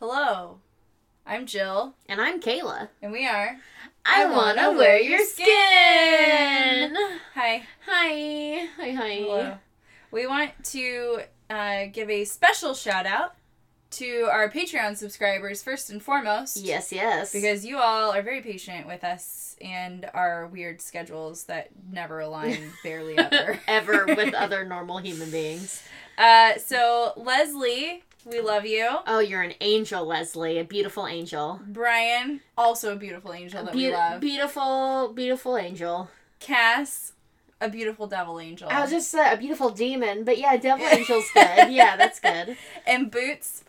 Hello, I'm Jill, And I'm Kayla. and we are. I, I wanna, wanna wear your your skin. Hi. Hi. Hi, hi. Hello. We want to uh, give a special shout out to our Patreon subscribers first and foremost. Yes, yes. Because you all are very patient with us and our weird schedules that never align barely ever. ever with other normal human beings. Uh, so, Leslie, we love you. Oh, you're an angel, Leslie. A beautiful angel. Brian, also a beautiful angel that we love. beautiful, beautiful angel. Cass, a beautiful devil angel. I was just uh, a beautiful demon, but yeah, devil angel's good. Yeah, that's good. and Boots,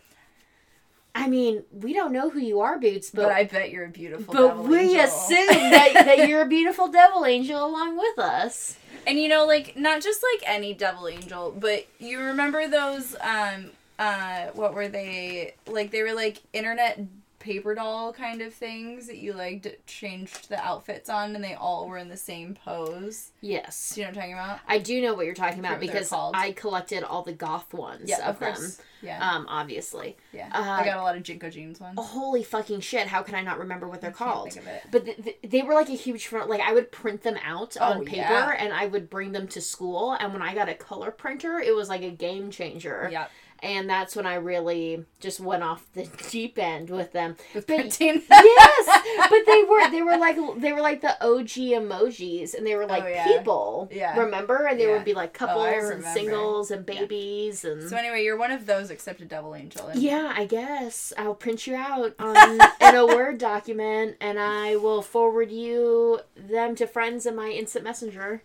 I mean, we don't know who you are, Boots, but, but I bet you're a beautiful but we angel. assume that, that you're a beautiful devil angel along with us. And you know, like not just like any devil angel, but you remember those um uh what were they like they were like internet paper doll kind of things that you like d- changed the outfits on and they all were in the same pose. Yes. Do you know what I'm talking about? I do know what you're talking about because. I collected all the goth ones yeah, of, them. Yeah. Um, obviously. yeah. uh, I got a lot of JNCO Jeans ones. Holy fucking shit! How can I not remember what they're I can't called? think of it. But th- th- they were like a huge front. Like I would print them out Oh, on paper yeah. and I would bring them to school. And when I got a color printer, it was like a game changer. Yep. And that's when I really just went off the deep end with them. With But- yes, but they were they were like they were like the OG emojis, and they were like Oh, yeah. people. Yeah. Remember? And they Yeah. would be like Oh, couples and singles and Yeah. babies and. so anyway, you're one of those except a devil angel. Yeah, I guess I'll print you out on in a Word document, and I will forward you them to friends in my instant messenger.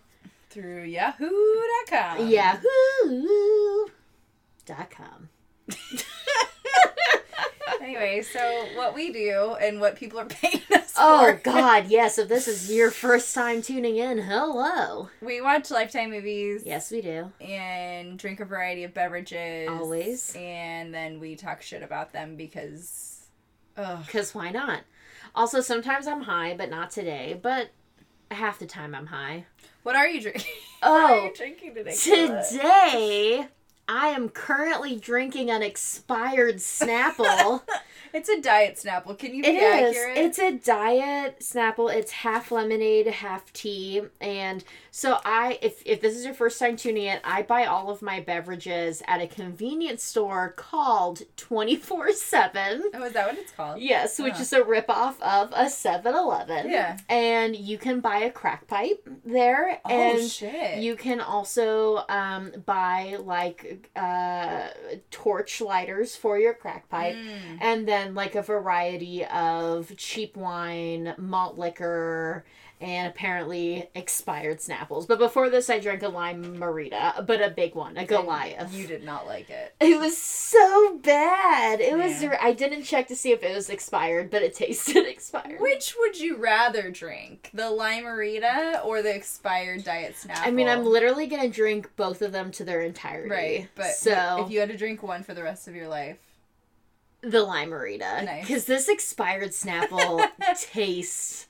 Through Yahoo.com. Yahoo. Dot com. Anyway, so what we do and what people are paying us Oh for. God, yes! If this is your first time tuning in, hello. We watch Lifetime movies. Yes, we do. And drink a variety of beverages. Always. And then we talk shit about them because. Ugh. Cause why not? Also, sometimes I'm high, but not today. But half the time I'm high. What are you drinking? what are Oh, you drinking today? Today I am currently drinking an expired Snapple. It's a diet Snapple. Can you be It is. accurate? It's a diet Snapple. It's half lemonade, half tea. And so I if if this is your first time tuning in, I buy all of my beverages at a convenience store called 24/7. Oh, is that what it's called? Yes, which Oh. is a ripoff of a 7-Eleven. Yeah. And you can buy a crack pipe there Oh, and shit. you can also um, buy like uh, torch lighters for your crack pipe Mm. and then like a variety of cheap wine, malt liquor, and apparently expired Snapples. But before this, I drank a Lime-A-Rita, but a big one, a Goliath. You did not like it. It was so bad. It was. I didn't check to see if it was expired, but it tasted expired. Which would you rather drink? The Lime-A-Rita or the expired Diet Snapple? I mean, I'm literally gonna drink both of them to their entirety. Right, but so if you had to drink one for the rest of your life, the Lime-A-Rita Nice. because this expired Snapple tastes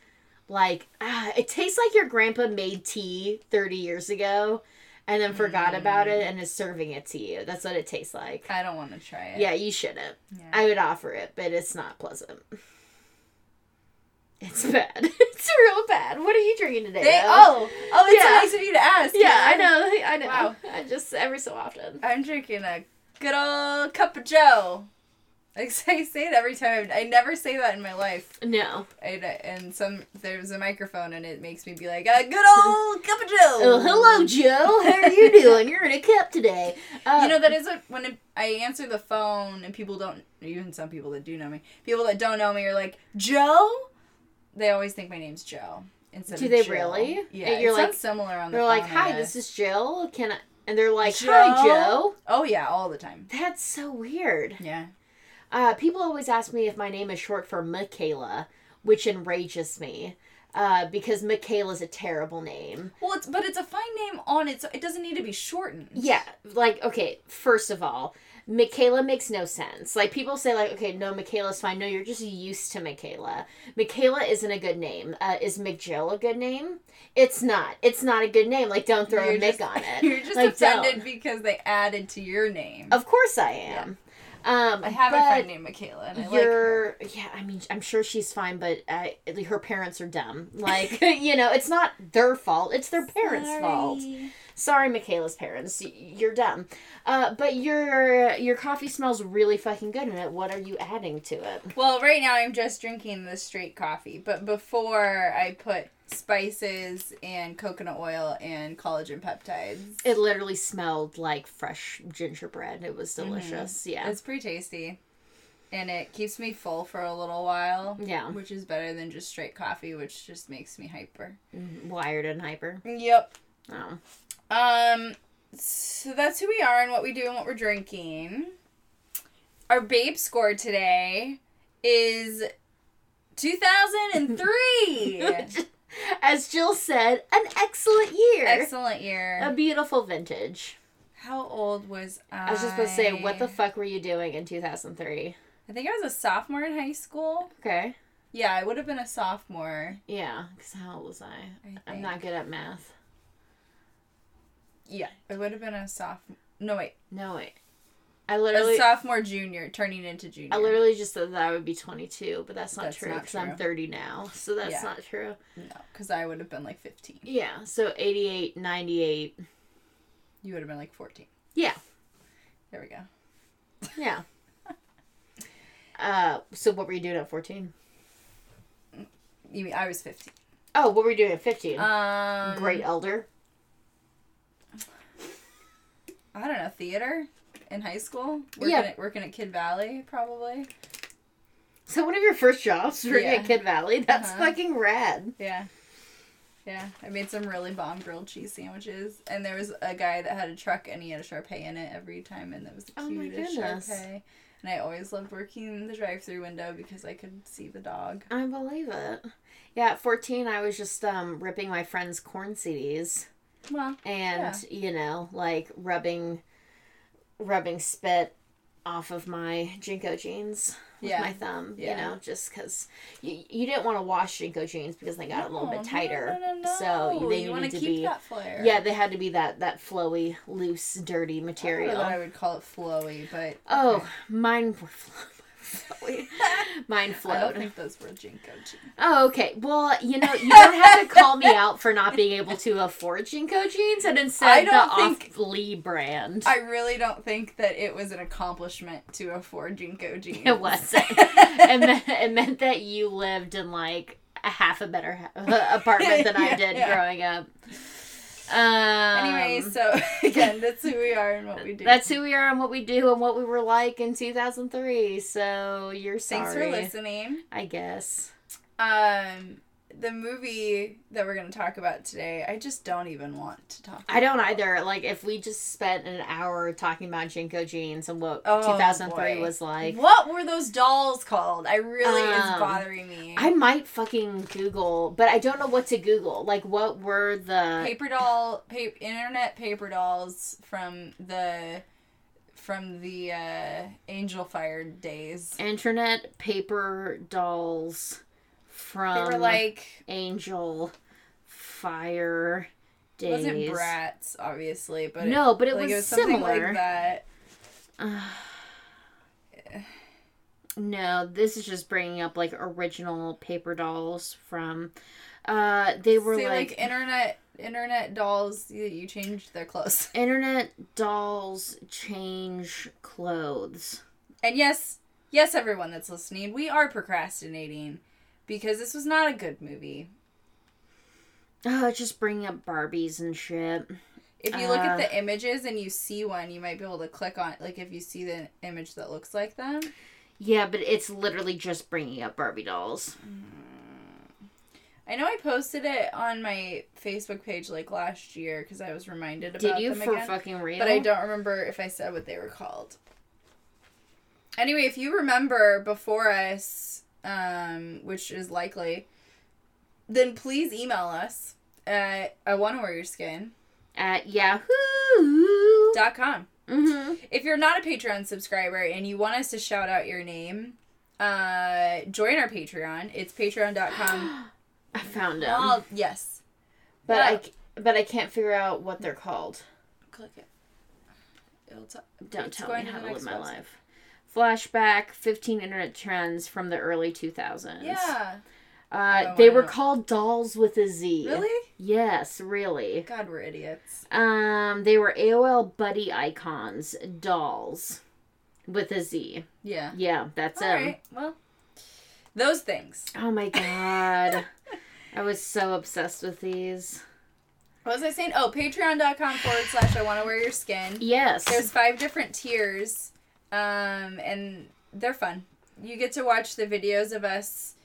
like ah, it tastes like your grandpa made tea 30 years ago and then forgot about it and is serving it to you. That's what it tastes like. I don't want to try it. Yeah, you shouldn't. Yeah. I would offer it, but it's not pleasant. It's bad. it's real bad. What are you drinking today? They, oh, oh, it's Yeah. nice of you to ask. yeah, Karen. I know. I know. Wow. I just every so often. I'm drinking a good old cup of Joe. I say, I say it every time. I never say that in my life. No. And, and some there's a microphone and it makes me be like a good old cup of Joe. Oh, hello, Joe. How are you doing? You're in a cup today. Uh, You know that is what when it, I answer the phone and people don't even some people that do know me people that don't know me are like Joe. They always think my name's Joe instead Do they Jill. really? Yeah, And you're it like- similar on the phone. They're phone. like, I "Hi, this is Jill. Can I?" And they're like, "Hi, Joe? Joe." Oh yeah, all the time. That's so weird. Yeah. Uh, people always ask me if my name is short for Michaela, which enrages me. Uh, because Michaela's a terrible name. Well, it's but it's a fine name on its. It doesn't need to be shortened. Yeah, like okay. First of all, Michaela makes no sense. Like people say, like okay, no, Michaela's fine. No, you're just used to Michaela. Michaela isn't a good name. Uh, is McJill a good name? It's not. It's not a good name. Like don't throw You're a Mick on it. You're just Like, offended don't. because they added to your name. Of course I am. Um, I have a friend named Michaela, and I you're yeah. I mean, I'm sure she's fine, but uh, her parents are dumb. Like you know, it's not their fault; it's their parents' fault. Sorry. Sorry, Michaela's parents. You're dumb. Uh, but your your coffee smells really fucking good in it. What are you adding to it? Well, right now I'm just drinking the straight coffee, but before I put spices and coconut oil and collagen peptides. It literally smelled like fresh gingerbread. It was delicious. Yeah. It's pretty tasty. And it keeps me full for a little while. Yeah. Which is better than just straight coffee, which just makes me hyper. Wired and hyper. Yep. Oh. Um so that's who we are and what we do and what we're drinking. Our babe score today is 2003. As Jill said, an excellent year. Excellent year. A beautiful vintage. How old was I? I was just supposed to say, what the fuck were you doing in 2003? I think I was a sophomore in high school. Okay. Yeah, I would have been a sophomore. Yeah, because how old was I? I I'm not good at math. Yeah, I would have been a sophomore. No wait, No, wait. I a literally. sophomore, junior, turning into junior. I literally just said that I would be 22, but that's not That's true because I'm 30 now. So that's Yeah. not true. no, because I would have been like fifteen. Yeah, so 88, 98. You would have been like fourteen. Yeah, There we go. yeah. uh, so what were you doing at 14? You mean I was fifteen? Oh, what were you doing at 15? Um, Great elder. I don't know theater in high school. Working Yeah. at, working at Kidd Valley probably. So one of your first jobs working Yeah. at Kidd Valley? That's Uh-huh. fucking rad. Yeah. Yeah, I made some really bomb grilled cheese sandwiches, and there was a guy that had a truck, and he had a Shar-Pei in it every time, and it was the Oh cutest goodness. Shar-Pei. And I always loved working the drive-through window because I could see the dog. I believe it. Yeah, at 14, I was just um, ripping my friend's Korn CDs Well, and, you know, like rubbing rubbing spit off of my JNCO jeans with Yeah. my thumb, Yeah. you know, just because you, you didn't want to wash JNCO jeans because they got a little bit tighter. No, no, no, So no. they you needed to be. Yeah, they had to be that, that flowy, loose, dirty I material. that I would call it flowy, but Oh, okay. mine were flowy. Mine I flowed. don't think those were JNCO jeans. Oh, okay. Well, you know, you don't have to call me out for not being able to afford JNCO jeans and instead the don't off think- Lee brand. I really don't think that it was an accomplishment to afford JNCO jeans. It wasn't. it, meant, it meant that you lived in like a half a better ha- apartment than I did yeah. growing up. Um, Anyway, so again, that's who we are and what we do. that's who we are and what we do and what we were like in 2003. So you're sorry. Thanks for listening. I guess. Um, the movie that we're going to talk about today, I just don't even want to talk. I don't either. Like, if we just spent an hour talking about JNCO jeans and what Oh, 2003 boy. was like, What were those dolls called? I really Um, is bothering me. I might fucking Google, but I don't know what to Google. Like, what were the paper doll, pa- internet paper dolls from the from the uh, Angelfire days. internet paper dolls from They were like Angel Fire it days? wasn't Bratz, obviously, but no, but it like was, it was similar. like that. No, this is just bringing up like original paper dolls from. Uh, they were Say, like, like internet internet dolls. You, you changed their clothes. internet dolls change clothes. And yes, yes, everyone that's listening, we are procrastinating because this was not a good movie. Oh, it's just bringing up Barbies and shit. If you look at Uh, the images and you see one, you might be able to click on like if you see the image that looks like them. Yeah, but it's literally just bringing up Barbie dolls. I know I posted it on my Facebook page like last year because I was reminded about Did you them for again. fucking real? but I don't remember if I said what they were called. Anyway, if you remember before us, um, which is likely, then please email us at I wanna wear your skin At Yahoo. dot com. Mm-hmm. If you're not a Patreon subscriber and you want us to shout out your name, uh, join our Patreon. It's patreon.com. I found them, well, yes. but. I but I can't figure out what they're called. Click it. It'll t- Don't tell me how to live my website. life. Flashback 15 internet trends from the early 2000s. Yeah. Uh, Oh, they were know. called dolls with a Z. Really? Yes, really. God, we're idiots. Um, they were AOL buddy icons, dolls with a Z. Yeah. Yeah, that's All them. right. Well, those things. Oh my god. I was so obsessed with these. What was I saying? Oh, patreon.com forward slash I want to wear your skin. Yes. There's five different tiers, um, and they're fun. You get to watch the videos of us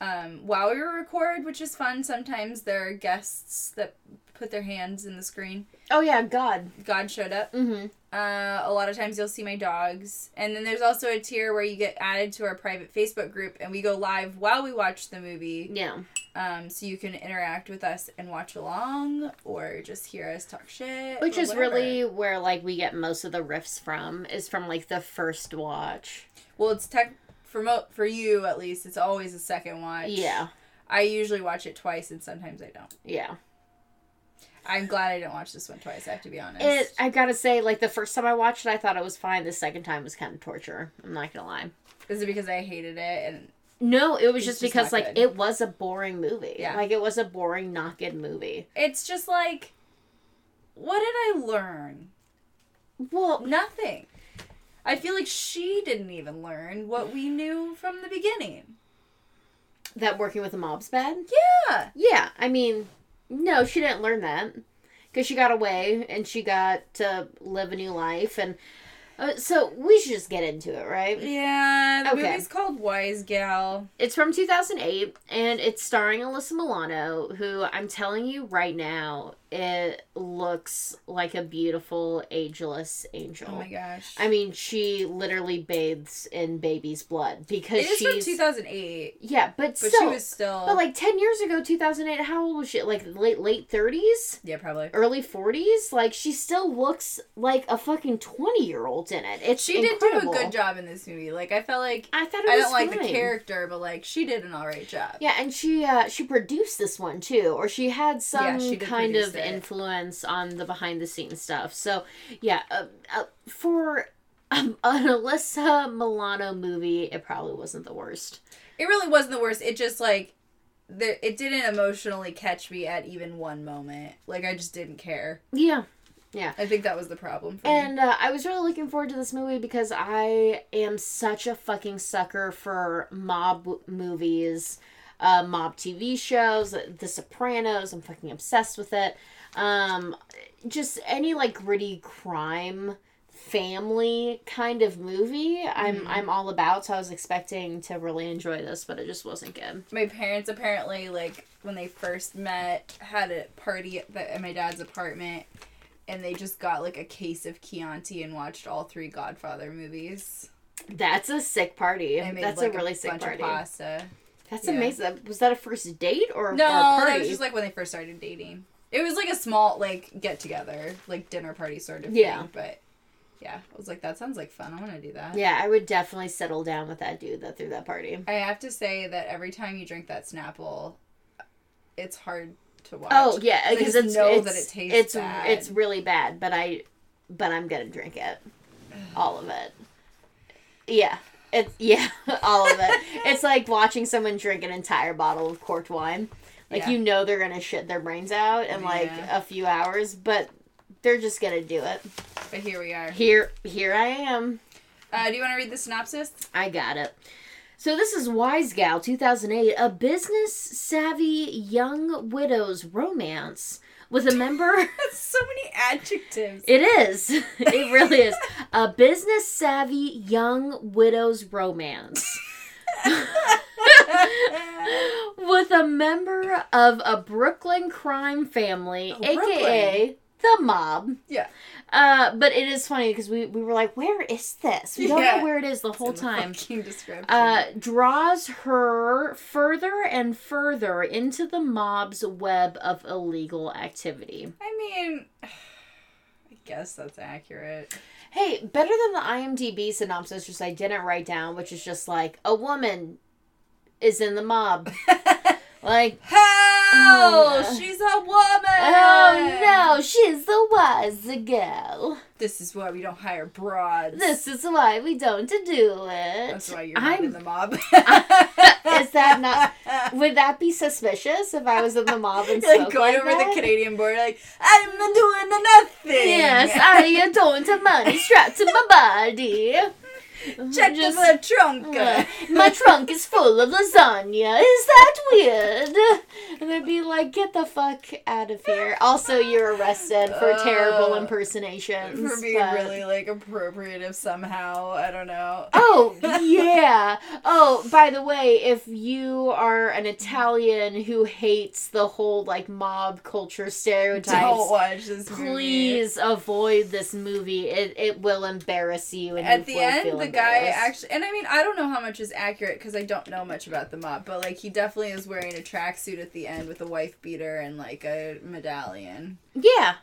um, while we record, which is fun. Sometimes there are guests that put their hands in the screen. oh yeah, God. God showed up. Mm-hmm. Uh, a lot of times you'll see my dogs. And then there's also a tier where you get added to our private Facebook group and we go live while we watch the movie. Yeah. Um, so you can interact with us and watch along or just hear us talk shit. Which is whatever. really where like we get most of the riffs from is from like the first watch. Well, it's tech for mo- for you at least. It's always a second watch. Yeah. I usually watch it twice and sometimes I don't. Yeah. I'm glad I didn't watch this one twice. I have to be honest. It I gotta say, like the first time I watched it I thought it was fine. The second time was kind of torture. I'm not gonna lie. Is it because I hated it and No, it was just just because like good. it was a boring movie. Yeah. Like it was a boring, not good movie. it's just like, what did I learn? Well, Nothing. I feel like she didn't even learn what we knew from the beginning. that working with the mob's bad. Yeah. Yeah, I mean, no, she didn't learn that because she got away and she got to live a new life, and uh, so we should just get into it, right? Yeah. The Okay. movie's called Wisegal. It's from 2008 and it's starring Alyssa Milano, who I'm telling you right now, it looks like a beautiful ageless angel. Oh my gosh. I mean, she literally bathes in baby's blood because it is from she's 2008, yeah, but, but still, she was still. but like 10 years ago, 2008, how old was she? Like late late 30s, yeah, probably. early 40s. Like she still looks like a fucking 20 year old in it. It's She did incredible. do a good job in this movie. Like I felt like I thought it I don't like the character, but like she did an alright job. Yeah, and she uh she produced this one too, or she had some Yeah, she kind of it. influence on the behind the scenes stuff. So yeah, uh, uh, for um, an Alyssa Milano movie, it probably wasn't the worst. It really wasn't the worst. It just like there it didn't emotionally catch me at even one moment. Like I just didn't care. Yeah, Yeah. I think that was the problem and uh, I was really looking forward to this movie because I am such a fucking sucker for mob movies. Uh, mob TV shows, The Sopranos. I'm fucking obsessed with it. Um, just any like gritty crime family kind of movie I'm I'm all about so I was expecting to really enjoy this but it just wasn't good. my parents apparently like when they first met had a party at, the, at my dad's apartment and they just got like a case of Chianti and watched all three Godfather movies. That's a sick party. Made That's like a really sick bunch party. pasta. That's Yeah. amazing. Was that a first date or, No, or a party? that was just like when they first started dating. It was like a small like get together, like dinner party sort of Yeah. thing. But yeah, I was like, that sounds like fun. I want to do that. yeah, I would definitely settle down with that dude that threw that party. I have to say that every time you drink that Snapple, it's hard to watch. Oh yeah, because it's know it's, that it tastes it's bad. it's really bad, but I but I'm gonna drink it, all of it. Yeah, it's yeah, all of it. it's like watching someone drink an entire bottle of corked wine. Like Yeah. you know they're gonna shit their brains out in like Yeah. a few hours, but they're just gonna do it. But here we are. Here, here I am. Uh, do you want to read the synopsis? I got it. So this is Wisegal 2008, a business savvy young widow's romance with a member. That's so many adjectives. it is. It really is. A business savvy young widow's romance with a member of a Brooklyn crime family, Oh, aka the mob. yeah. Uh, but it is funny because we, we were like, where is this? We don't Yeah. know where it is the whole the time. description. uh, draws her further and further into the mob's web of illegal activity. I mean, I guess that's accurate. Hey, better than the IMDb synopsis, which I didn't write down, which is just like a woman is in the mob. like! Oh, she's a woman. Oh no, she's the wise girl. This is why we don't hire broads. This is why we don't do it. That's why you're not I'm- in the mob. Is that not? Would that be suspicious if I was in the mob and You're spoke like going like over that? the Canadian border, like I'm doing nothing. Yes, I don't have money strapped to my body. Check Just- the trunk. Uh, my trunk is full of lasagna. Is that weird? And they'd be like, "Get the fuck out of here." Also, you're arrested for terrible Uh, impersonations. For being but- really like appropriative somehow. I don't know. Oh yeah. Oh, by the way, if you are an Italian who hates the whole like mob culture stereotypes, Don't watch this movie. please avoid this movie. It it will embarrass you. And At you the will end, feel guy actually, and I mean, I don't know how much is accurate because I don't know much about the mob, but like he definitely is wearing a tracksuit at the end with a wife beater and like a medallion. Yeah.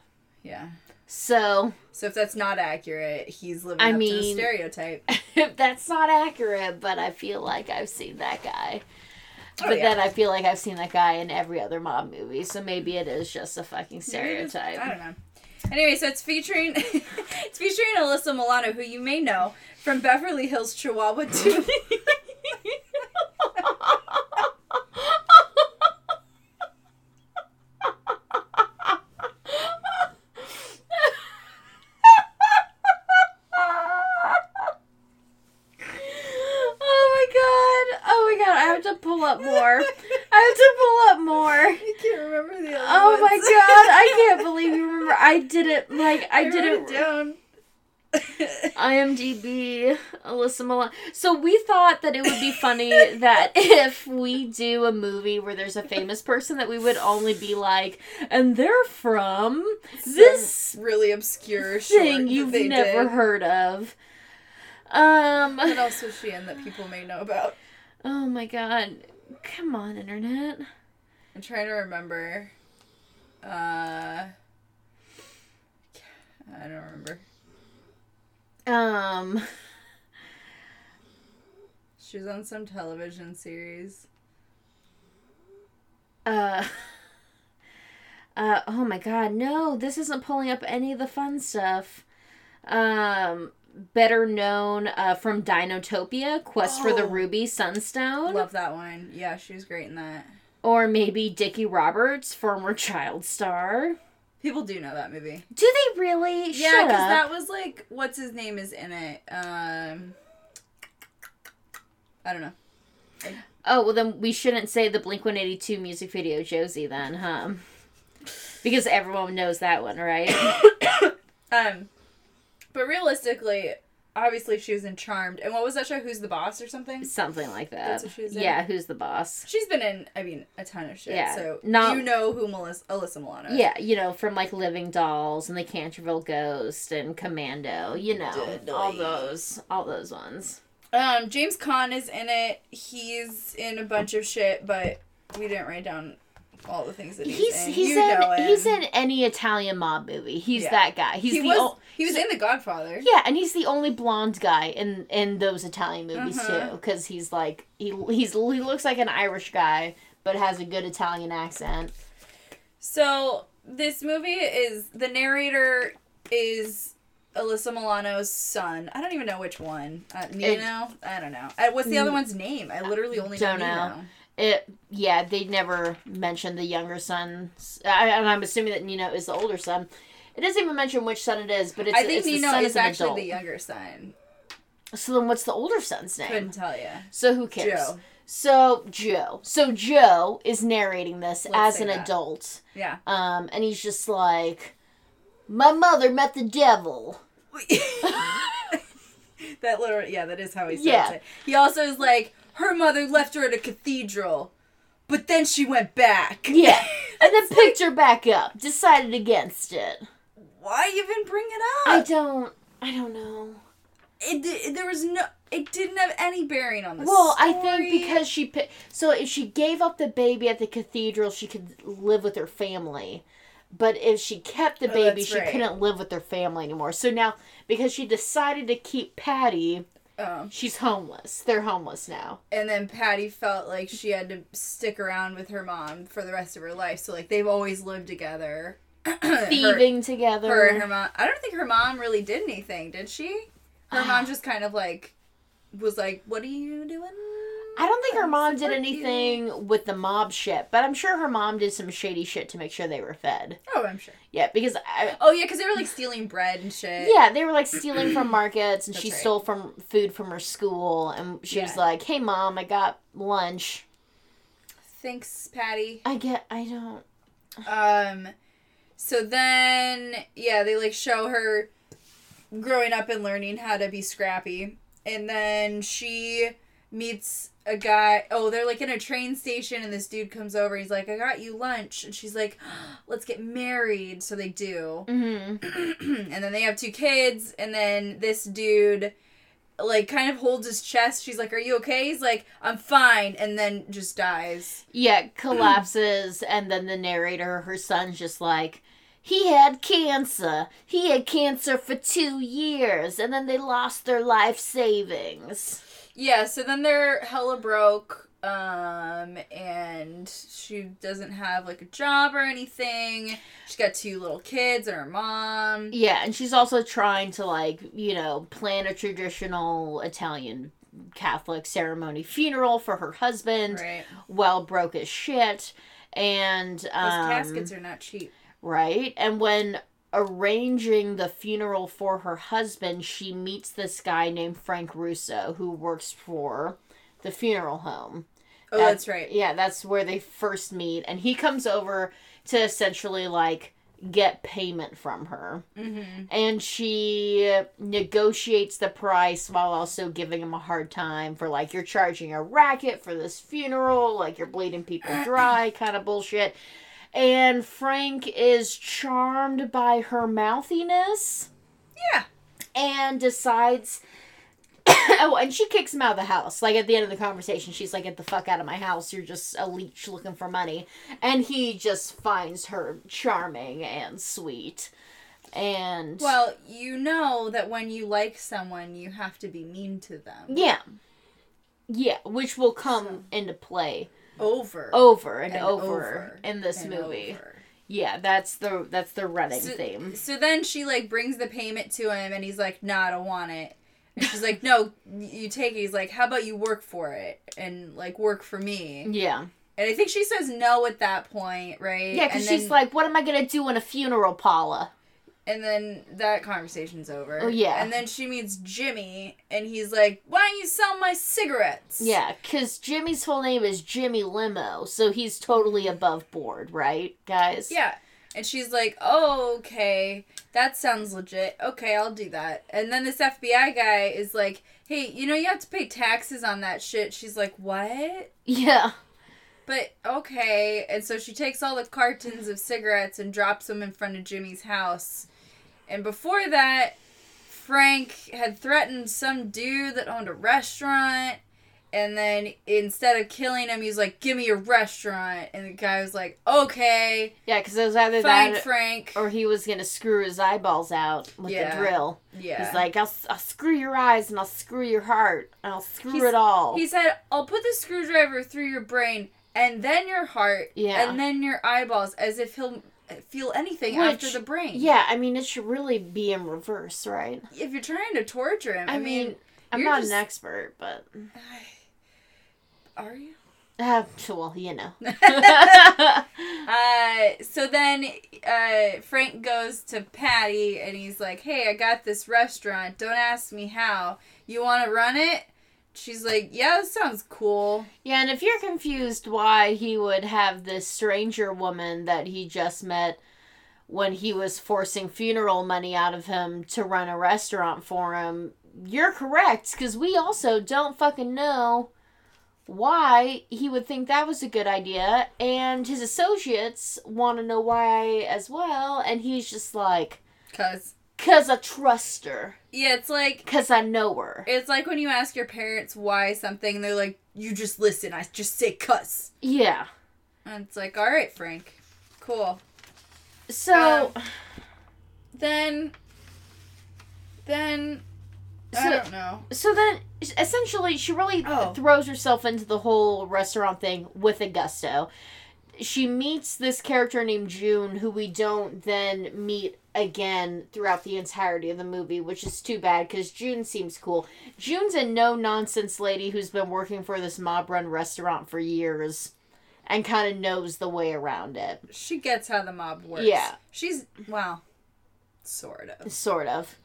Yeah. So So if that's not accurate, he's living I up to the mean- stereotype. that's not accurate, but I feel like I've seen that guy. Oh, but yeah. then I feel like I've seen that guy in every other mob movie, so maybe it is just a fucking stereotype. I don't know. Anyway, so it's featuring it's featuring Alyssa Milano, who you may know from Beverly Hills Chihuahua 2. oh my god! Oh my god! I have to pull up more. I have to pull up more. I can't remember the other Oh my god! I can't believe you remember. I didn't like. I, wrote didn't. it down. IMDb, Alyssa Milano. So we thought that it would be funny that if we do a movie where there's a famous person, that we would only be like, and they're from this really obscure thing you've never did. heard of. Um. What else was she in that people may know about? Oh my god! Come on, internet. I'm trying to remember. Uh, I don't remember. Um. She was on some television series. Uh. Uh. Oh my god! No, this isn't pulling up any of the fun stuff. Um. Better known uh, from Dinotopia, Quest for the Oh. Ruby Sunstone, I Love that one. Yeah, she was great in that. or maybe Dickie Roberts, former child star. People do know that movie. Do they really? Yeah, because that was like, what's his name is in it? Um, I don't know. Oh, well, then we shouldn't say the Blink 182 music video Josie, then, huh? Because everyone knows that one, right? Um, but realistically, obviously she was in Charmed, and what was that show? Who's the Boss or something? Something like that. That's what she was in? Yeah, who's the boss? She's been in, I mean, a ton of shit. Yeah, so not- you know who Melissa, Alyssa Milano. is. Yeah, you know, from like Living Dolls and the Canterville Ghost and Commando, you know, Deadly. all those, all those ones. Um, James Caan is in it. He's in a bunch of shit, but we didn't write down all the things that he's, He's in. he's you know in he's in any Italian mob movie. He's Yeah. that guy. He's he the was o- he was in The Godfather. yeah, and he's the only blonde guy in in those Italian movies Uh-huh. too, because he's like he he's he looks like an Irish guy, but has a good Italian accent. So this movie is the narrator is Alyssa Milano's son. I don't even know which one. Uh, Nino. I don't know. Uh, what's the other one's name? I literally only Don't know. know. It yeah, they never mentioned the younger son, I, and I'm assuming that Nino is the older son. It doesn't even mention which son it is, but it's I think it's Nino is actually adult. the younger son. So then, what's the older son's name? Couldn't tell you. So who cares? Joe. So Joe. So Joe is narrating this Let's as an that. adult. Yeah. Um, and he's just like, my mother met the devil. that literally, yeah, that is how he says Yeah. it. He also is like, her mother left her at a cathedral, but then she went back. Yeah. And then picked her back up. Decided against it. Why even bring it up? I don't. I don't know. It, di- there was no. It didn't have any bearing on the Well, I think because she so if she gave up the baby at the cathedral, she could live with her family. But if she kept the Oh, baby, that's she right. couldn't live with her family anymore. So now, because she decided to keep Patty, Oh. She's homeless. They're homeless now. And then Patty felt like she had to stick around with her mom for the rest of her life. So like they've always lived together. Thieving together. Her and her mom. I don't think her mom really did anything, did she? Her mom uh, just kind of like was like, "What are you doing?" I don't think her mom did anything with the mob shit, but I'm sure her mom did some shady shit to make sure they were fed. Oh, I'm sure. Yeah, because I, Oh yeah, because they were like stealing bread and shit. yeah, they were like stealing from markets, and That's she right. stole from food from her school, and she was like, "Hey, mom, I got lunch." Thanks, Patty. I get, I don't. Um, so then, yeah, they like show her growing up and learning how to be scrappy. And then she meets a guy. Oh, they're like in a train station, and this dude comes over. He's like, I got you lunch. And she's like, let's get married. So they do. Mm-hmm. and then they have two kids. And then this dude. Like kind of holds his chest. She's like, "Are you okay?" He's like, "I'm fine," and then just dies. Yeah, collapses, and then the narrator, her son's just like, he had cancer. He had cancer for two years, and then they lost their life savings. Yeah, so then they're hella broke, um, and she doesn't have like a job or anything. She's got two little kids and her mom. Yeah, and she's also trying to, like, you know, plan a traditional Italian Catholic ceremony funeral for her husband, Right. well broke as shit. And, Those um, caskets are not cheap. right? And when arranging the funeral for her husband, she meets this guy named Frank Russo who works for the funeral home. Oh, At- that's right. Yeah, that's where they first meet. And he comes over to essentially like get payment from her. Mm-hmm. And she negotiates the price while also giving him a hard time for like, you're charging a racket for this funeral, like you're bleeding people dry kind of bullshit. And Frank is charmed by her mouthiness Yeah. and decides. oh, and she kicks him out of the house. Like at the end of the conversation, she's like, "Get the fuck out of my house! You're just a leech looking for money." And he just finds her charming and sweet. And Well, you know that when you like someone, you have to be mean to them. yeah, yeah, which will come So- into play Over. over and, and over, in this movie. over. Yeah, that's the that's the running So- theme. So then she like brings the payment to him, and he's like, "No, I don't want it." And she's like, "No, you take it." He's like, "How about you work for it and like work for me?" Yeah, And I think she says no at that point, right? yeah, because she's like, "What am I gonna do in a funeral, Paula?" And then that conversation's over. Oh, yeah. And then she meets Jimmy, and he's like, "Why don't you sell my cigarettes?" Yeah, because Jimmy's full name is Jimmy Limo, so he's totally above board, right, guys? Yeah. And she's like, "Oh, okay, that sounds legit. Okay, I'll do that." And then this FBI guy is like, "Hey, you know you have to pay taxes on that shit." She's like, "What?" Yeah. But okay. And so she takes all the cartons of cigarettes and drops them in front of Jimmy's house. And before that, Frank had threatened some dude that owned a restaurant. And then instead of killing him, he's like, "Give me your restaurant." And the guy was like, "Okay, Yeah, because it was either fine, that Frank." or he was going to screw his eyeballs out with Yeah. the drill. Yeah. He's like, I'll, I'll screw your eyes and I'll screw your heart and I'll screw He's- it all. He said, "I'll put the screwdriver through your brain and then your heart Yeah. and then your eyeballs, as if he'll feel anything Which- after the brain." yeah, I mean, it should really be in reverse, right? If you're trying to torture him, I, I, mean, mean, I'm not just- an expert, but. are you? Uh, well, you know. Uh, so then uh, Frank goes to Patty and he's like, "Hey, I got this restaurant. Don't ask me how. You want to run it?" She's like, "Yeah, that sounds cool." Yeah, and if you're confused why he would have this stranger woman that he just met when he was forcing funeral money out of him to run a restaurant for him, you're correct, because we also don't fucking know why he would think that was a good idea, and his associates want to know why as well, and he's just like, Cause cause I trust her, yeah, it's like cause I know her. it's like when you ask your parents why something, they're like, "You just listen. I just say cuss." Yeah. And it's like, "All right, Frank, cool." So, um, then then I So- don't know. So then, essentially, she really Oh. throws herself into the whole restaurant thing with a gusto. She meets this character named June, who we don't then meet again throughout the entirety of the movie, which is too bad because June seems cool. June's a no nonsense lady who's been working for this mob run restaurant for years and kind of knows the way around it. She gets how the mob works. Yeah. She's well, Sort of. sort of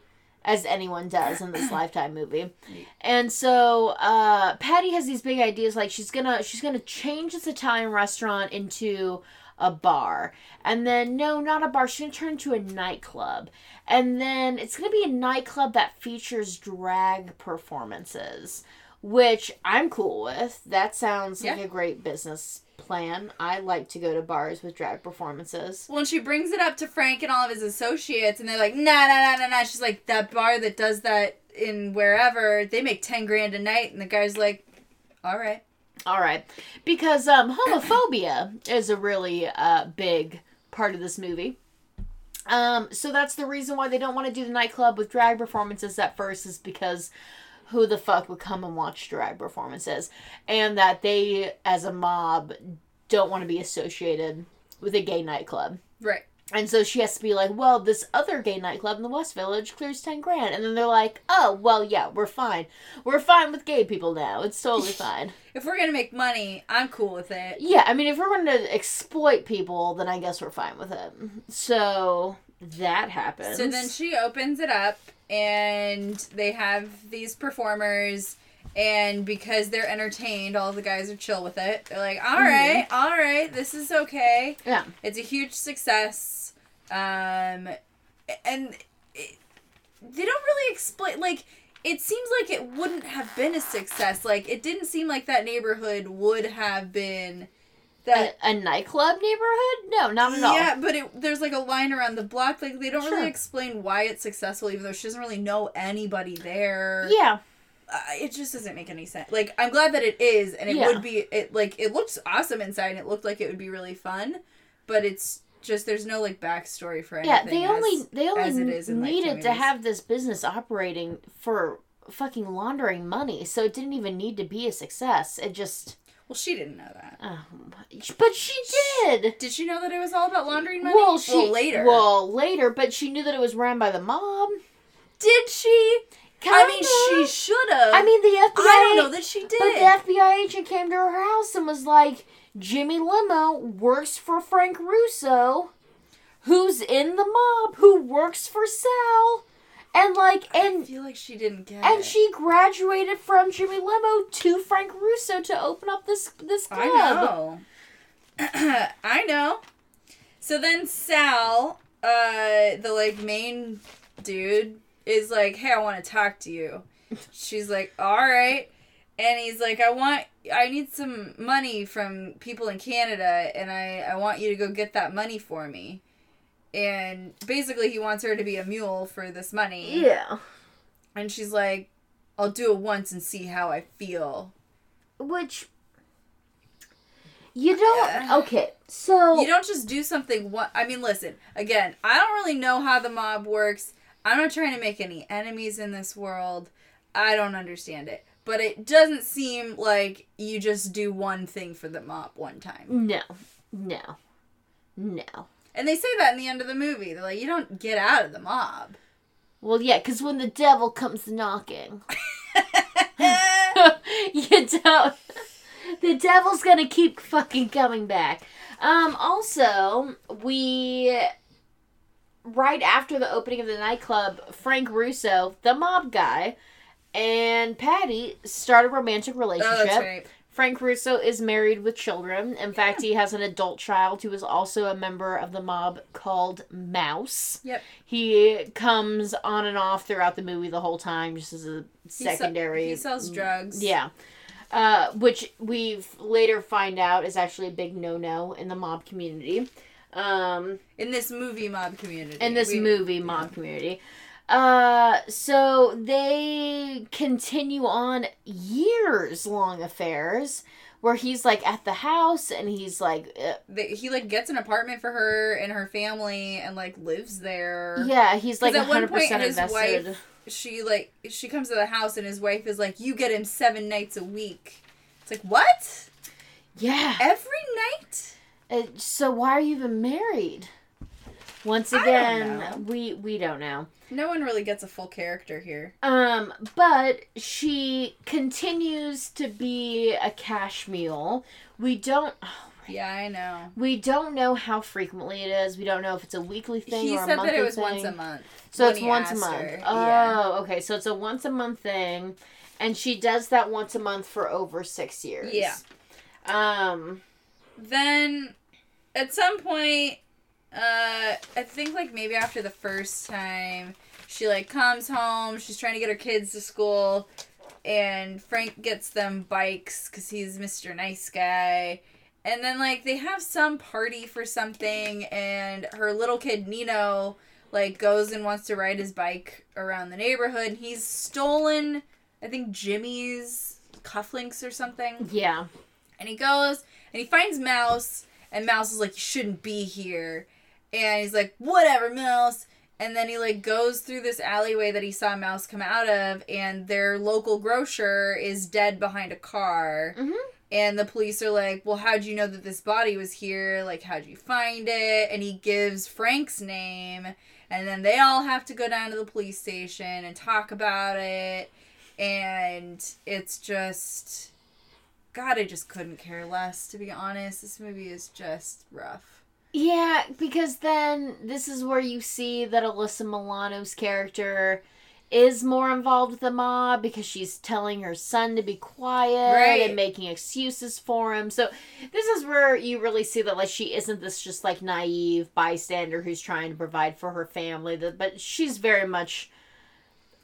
as anyone does in this lifetime movie and so uh patty has these big ideas like she's gonna she's gonna change this italian restaurant into a bar and then no not a bar she's gonna turn it into a nightclub and then it's gonna be a nightclub that features drag performances which i'm cool with that sounds like a great business plan i like to go to bars with drag performances Well, and she brings it up to Frank and all of his associates, and they're like, nah, nah, nah, nah, nah. She's like, that bar that does that in wherever, they make 10 grand a night. And the guy's like, all right. All right, because um, homophobia is a really uh, big part of this movie. Um, so that's the reason why they don't want to do the nightclub with drag performances at first is because who the fuck would come and watch drag performances, and that they as a mob don't want to be associated with a gay nightclub. Right. And so she has to be like, well, this other gay nightclub in the West Village clears 10 grand. And then they're like, oh, well, yeah, we're fine. We're fine with gay people now. It's totally fine. If we're going to make money, I'm cool with it. Yeah, I mean, if we're going to exploit people, then I guess we're fine with it. So that happens. So then she opens it up, and they have these performers. And because they're entertained, all the guys are chill with it. They're like, all right, all right, this is okay. yeah, It's a huge success. Um, and it, they don't really explain, like, it seems like it wouldn't have been a success. Like, it didn't seem like that neighborhood would have been that. a, a nightclub neighborhood? No, not at all. Yeah, but it, there's like a line around the block. Like they don't Sure. really explain why it's successful, even though she doesn't really know anybody there. Yeah, it just doesn't make any sense. Like I'm glad that it is, and it Yeah. would be. It like it looks awesome inside, and it looked like it would be really fun, but it's just there's no like backstory for anything. yeah. They as- only they as it only is in, like, needed to have this business operating for fucking laundering money, so it didn't even need to be a success. It just. Well, she didn't know that. Um, but she did. Did she know that it was all about laundering money? Well, she later. Well, later, but she knew that it was ran by the mob. did she? I mean, she should have. I mean, the FBI. I don't know that she did. But the FBI agent came to her house and was like, Jimmy Limo works for Frank Russo, who's in the mob, who works for Sal. And like I and feel like she didn't get it. and it. she graduated from Jimmy Limo to Frank Russo to open up this this club. I know. I know. So then Sal, uh, the like main dude, is like, "Hey, I want to talk to you." She's like, "All right," and he's like, "I want, I need some money from people in Canada, and I, I want you to go get that money for me." And basically, he wants her to be a mule for this money. Yeah. And she's like, "I'll do it once and see how I feel." Which you don't okay, so You don't just do something one I mean listen, again, I don't really know how the mob works. I'm not trying to make any enemies in this world. I don't understand it. But it doesn't seem like you just do one thing for the mob one time. No. No. No. And they say that in the end of the movie. They're like, you don't get out of the mob. Well, yeah, because when the devil comes knocking, you don't. The devil's gonna keep fucking coming back. Um. Also, we right after the opening of the nightclub, Frank Russo, the mob guy, and Patty start a romantic oh, relationship. that's right. Frank Russo is married with children. In fact, he has an adult child who is also a member of the mob called Mouse. Yep. He comes on and off throughout the movie the whole time, just as a He se- secondary. He sells drugs. Yeah. Uh, which we later find out is actually a big no-no in the mob community. Um, In this movie mob community. in this We- movie mob community. Uh, so they continue on years long affairs where he's like at the house and he's like, uh, he like gets an apartment for her and her family and like lives there. yeah, he's like at one hundred point his invested. wife she like she comes to the house and his wife is like, "You get him seven nights a week." It's like what? Yeah. Every night? Uh, so why are you even married? Once again, we we don't know. No one really gets a full character here. Um, but she continues to be a cash mule. We don't Yeah, I know. we don't know how frequently it is. We don't know if it's a weekly thing He or a said monthly that it was thing. once a month. So it's once a month. her. Oh, Yeah. okay. So it's a once a month thing, and she does that once a month for over six years. Yeah. Um. Then at some point, uh, I think like maybe after the first time, she like comes home. She's trying to get her kids to school, and Frank gets them bikes because he's Mr. Nice Guy. And then like they have some party for something, and her little kid Nino like goes and wants to ride his bike around the neighborhood. He's stolen, I think Jimmy's cufflinks or something Yeah. and he goes and he finds Mouse, and Mouse is like, "You shouldn't be here," and he's like, "Whatever, Mouse." And then he like goes through this alleyway that he saw Mouse come out of, and their local grocer is dead behind a car. Mhm. And the police are like, "Well, how'd you know that this body was here? Like, how'd you find it?" And he gives Frank's name, and then they all have to go down to the police station and talk about it. And it's just God, I just couldn't care less, to be honest. This movie is just rough. Yeah, because then this is where you see that Alyssa Milano's character is more involved with the mob because she's telling her son to be quiet Right. and making excuses for him. So this is where you really see that like she isn't this just like naive bystander who's trying to provide for her family, that but she's very much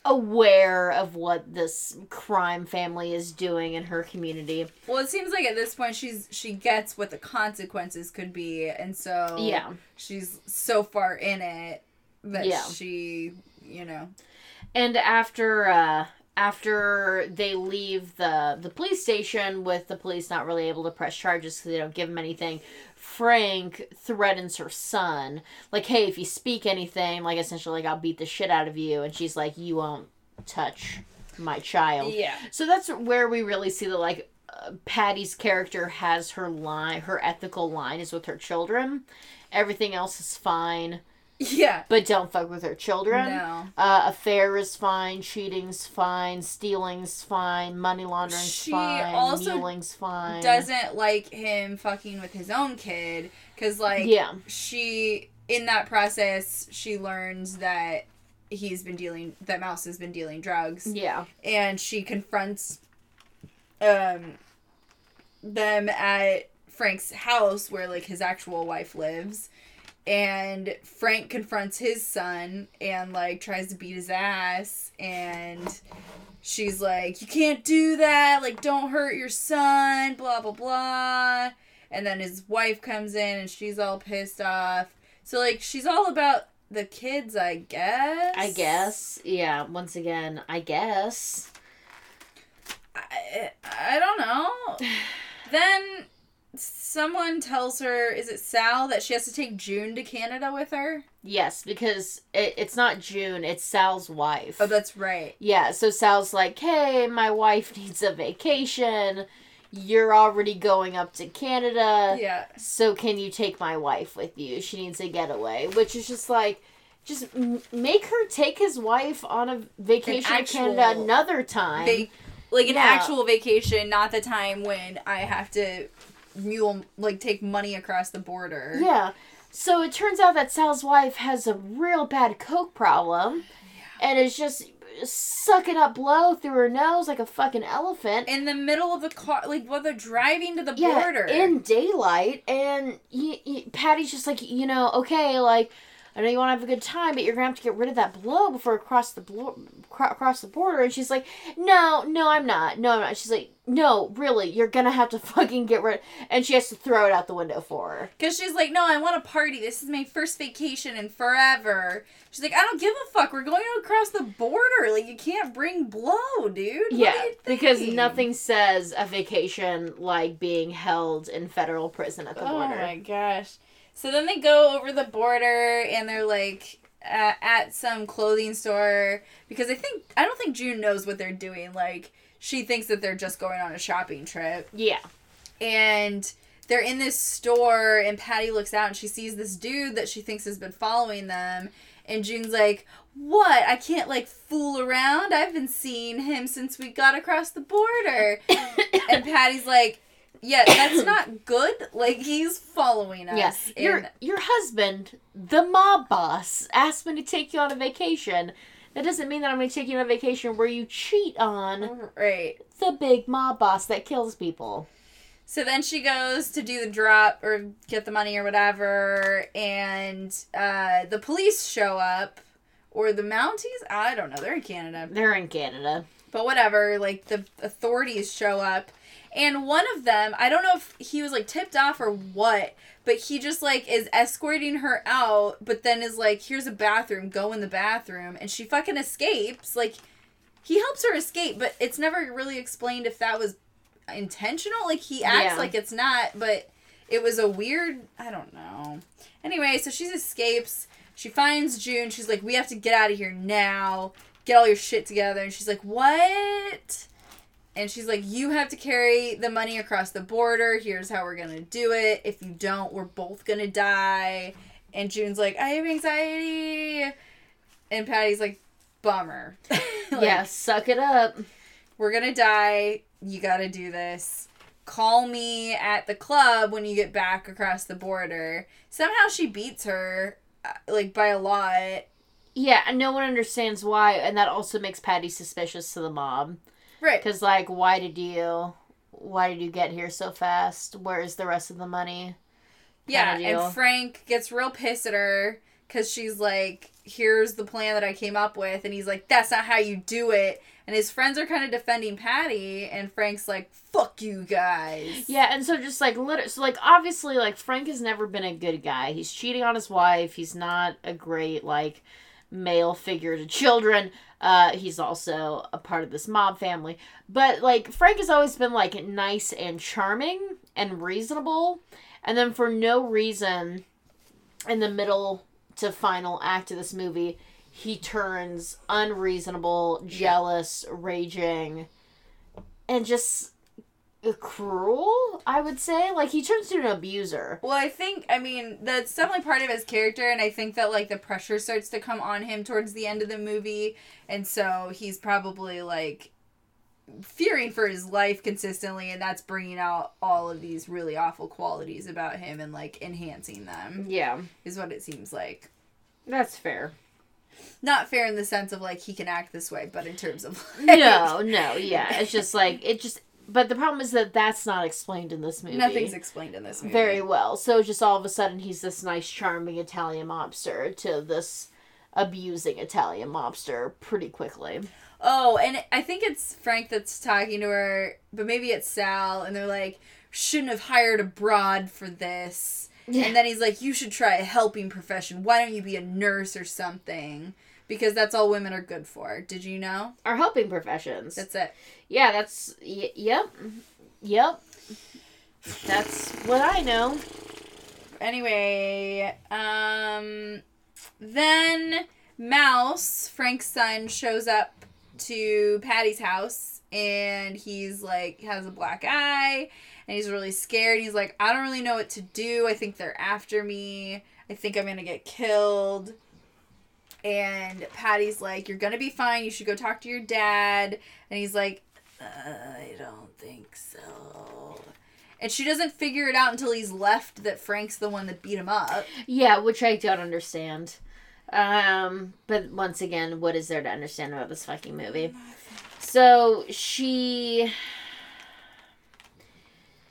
aware of what this crime family is doing in her community. Well, it seems like at this point she's she gets what the consequences could be, and so Yeah. she's so far in it that Yeah. she, you know, And after uh after they leave the the police station with the police not really able to press charges because they don't give him anything, Frank threatens her son, like, "Hey, if you speak anything, like essentially, like I'll beat the shit out of you." And she's like, "You won't touch my child." yeah, So that's where we really see that like uh, Patty's character has her line, her ethical line is with her children. Everything else is fine, yeah, but don't fuck with her children. no. Uh, affair is fine, cheating's fine, stealing's fine, money laundering's She fine, also muling's fine. Doesn't like him fucking with his own kid because, like, yeah, she in that process she learns that he's been dealing that Mouse has been dealing drugs. yeah, and she confronts um them at Frank's house where like his actual wife lives and Frank confronts his son and like tries to beat his ass and she's like you can't do that like don't hurt your son blah blah blah and then his wife comes in and she's all pissed off so like she's all about the kids I guess I guess. Yeah, once again, I guess. I, I don't know. then someone tells her, is it Sal, that she has to take June to Canada with her? Yes, because it, it's not June, it's Sal's wife. Oh, that's right. yeah, so Sal's like, hey, my wife needs a vacation. You're already going up to Canada. Yeah. So can you take my wife with you? She needs a getaway, which is just like, just make her take his wife on a vacation to Canada another time. Like an Yeah. actual vacation, not the time when I have to mule, like take money across the border. yeah. So it turns out that Sal's wife has a real bad coke problem, and is just sucking up blow through her nose like a fucking elephant. In the middle of the car, like while they're driving to the yeah, border. in daylight, and y y Patty's just like, you know, okay, like, I know you want to have a good time, but you're gonna have to get rid of that blow before it cross the blo- cro- cross the border. And she's like, no, no, I'm not, no, I'm not. She's like, no, really, you're gonna have to fucking get rid. And she has to throw it out the window for her. Because she's like, no, I want a party. This is my first vacation in forever. She's like, I don't give a fuck. We're going across the border. Like, you can't bring blow, dude. Yeah, because nothing says a vacation like being held in federal prison at the Oh border. Oh my gosh. So then they go over the border and they're like, uh, at some clothing store because I think I don't think June knows what they're doing. Like she thinks that they're just going on a shopping trip, Yeah. and they're in this store. And Patty looks out and she sees this dude that she thinks has been following them. And June's like, "What? I can't like fool around. I've been seeing him since we got across the border." and Patty's like, "Yeah, that's not good. Like he's following us." Yes. Your your husband, the mob boss, asked me to take you on a vacation. That doesn't mean that I'm going to take you on a vacation where you cheat on right. the big mob boss that kills people. So then she goes to do the drop or get the money or whatever, and uh, the police show up, or the Mounties. I don't know. They're in Canada, They're in Canada. but whatever. Like the authorities show up, and one of them, I don't know if he was like tipped off or what, but he just like is escorting her out, but then is like, "Here's a bathroom. Go in the bathroom," and she fucking escapes. Like he helps her escape, but it's never really explained if that was intentional. Like he acts Yeah. like it's not, but it was a weird. I don't know. Anyway, so she escapes. She finds June. She's like, "We have to get out of here now. Get all your shit together." And she's like, "What?" And she's like, "You have to carry the money across the border. Here's how we're gonna do it. If you don't, we're both gonna die." And June's like, "I have anxiety," and Patty's like, "Bummer." Like, yeah, suck it up. we're gonna die. You gotta do this. Call me at the club when you get back across the border. Somehow she beats her, uh, like by a lot. Yeah, and no one understands why, and that also makes Patty suspicious to the mob. Right. Because, like, why did you, why did you get here so fast? Where is the rest of the money? Yeah, and Frank gets real pissed at her because she's like, "Here's the plan that I came up with," and he's like, "That's not how you do it." And his friends are kind of defending Patty, and Frank's like, "Fuck you guys." Yeah, and so just like lit- so like obviously like Frank has never been a good guy. He's cheating on his wife. He's not a great like male figure to children. Uh he's also a part of this mob family. But like Frank has always been like nice and charming and reasonable. And then for no reason in the middle to final act of this movie, he turns unreasonable, jealous, raging, and just cruel, I would say. Like he turns into an abuser. Well, I think I mean that's definitely part of his character, and I think that like the pressure starts to come on him towards the end of the movie, and so he's probably like fearing for his life consistently, and that's bringing out all of these really awful qualities about him and like enhancing them Yeah, is what it seems like. that's fair. Not fair in the sense of like he can act this way, but in terms of like, No, no, yeah. It's just like it just but the problem is that that's not explained in this movie. nothing's explained in this movie. very well. So just all of a sudden he's this nice charming Italian mobster to this abusing Italian mobster pretty quickly. Oh, and I think it's Frank that's talking to her, but maybe it's Sal, and they're like, shouldn't have hired a broad for this. Yeah. And then he's like, you should try a helping profession. Why don't you be a nurse or something? Because that's all women are good for. Did you know? Our helping professions. That's it. yeah, that's y- yep. Yep. That's what I know. Anyway, um, then Mouse, Frank's son, shows up to Patty's house and he's like, has a black eye and he's really scared. He's like, I don't really know what to do. I think they're after me. I think I'm gonna get killed. And Patty's like, You're gonna be fine. You should go talk to your dad. And he's like, I don't think so. And she doesn't figure it out until he's left that Frank's the one that beat him up. Yeah, which I don't understand. Um, but once again, what is there to understand about this fucking movie? So she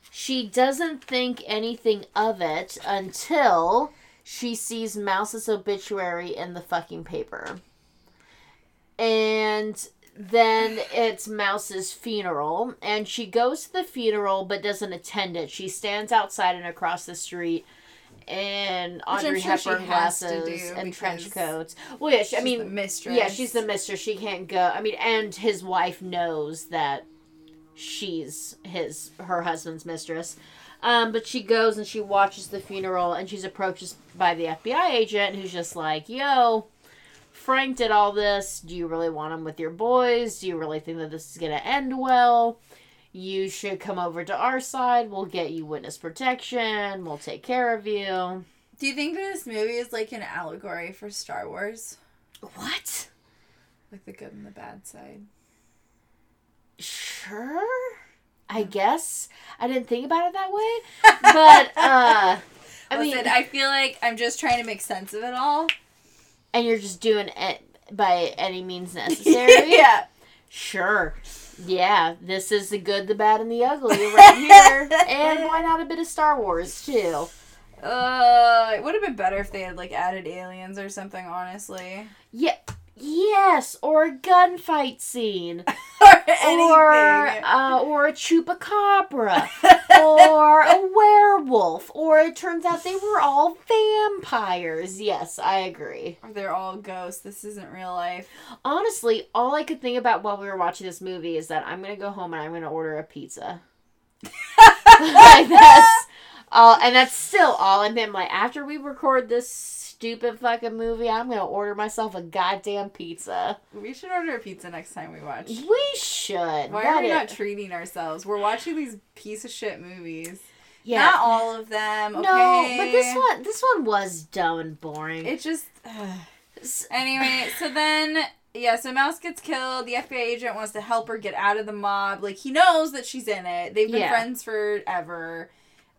she doesn't think anything of it until she sees Mouse's obituary in the fucking paper. And then it's Mouse's funeral, and she goes to the funeral but doesn't attend it. She stands outside and across the street in I'm Audrey sure Hepburn glasses and trench coats. Well, yeah, she, I mean, the mistress. yeah, she's the mistress. She can't go. I mean, and his wife knows that she's his her husband's mistress. Um, but she goes and she watches the funeral, and she's approached by the FBI agent, who's just like, "Yo, Frank did all this. Do you really want him with your boys? Do you really think that this is going to end well? You should come over to our side. We'll get you witness protection. We'll take care of you. Do you think this movie is like an allegory for Star Wars? What? Like the good and the bad side? Sure. I guess. I didn't think about it that way. But, uh,. I Listen, mean, I feel like I'm just trying to make sense of it all. and you're just doing it by any means necessary. yeah. Sure. Yeah, this is the good, the bad, and the ugly right here. and why not a bit of Star Wars, too? Uh, it would have been better if they had like added aliens or something. Honestly, Yeah. Yes, or a gunfight scene, or or uh, or a chupacabra, or a werewolf, or it turns out they were all vampires. Yes, I agree. Or they're all ghosts. This isn't real life. Honestly, all I could think about while we were watching this movie is that I'm gonna go home and I'm gonna order a pizza. like that's all, and that's still all. And then like after we record this stupid fucking movie, I'm gonna order myself a goddamn pizza. We should order a pizza next time we watch. We should. Why That are we is- not treating ourselves? We're watching these piece of shit movies. Yeah. Not all of them. Okay. No, but this one, this one was dumb and boring. It just. anyway, so then. Yeah, so Mouse gets killed. The FBI agent wants to help her get out of the mob. Like he knows that she's in it. They've been Yeah. friends forever.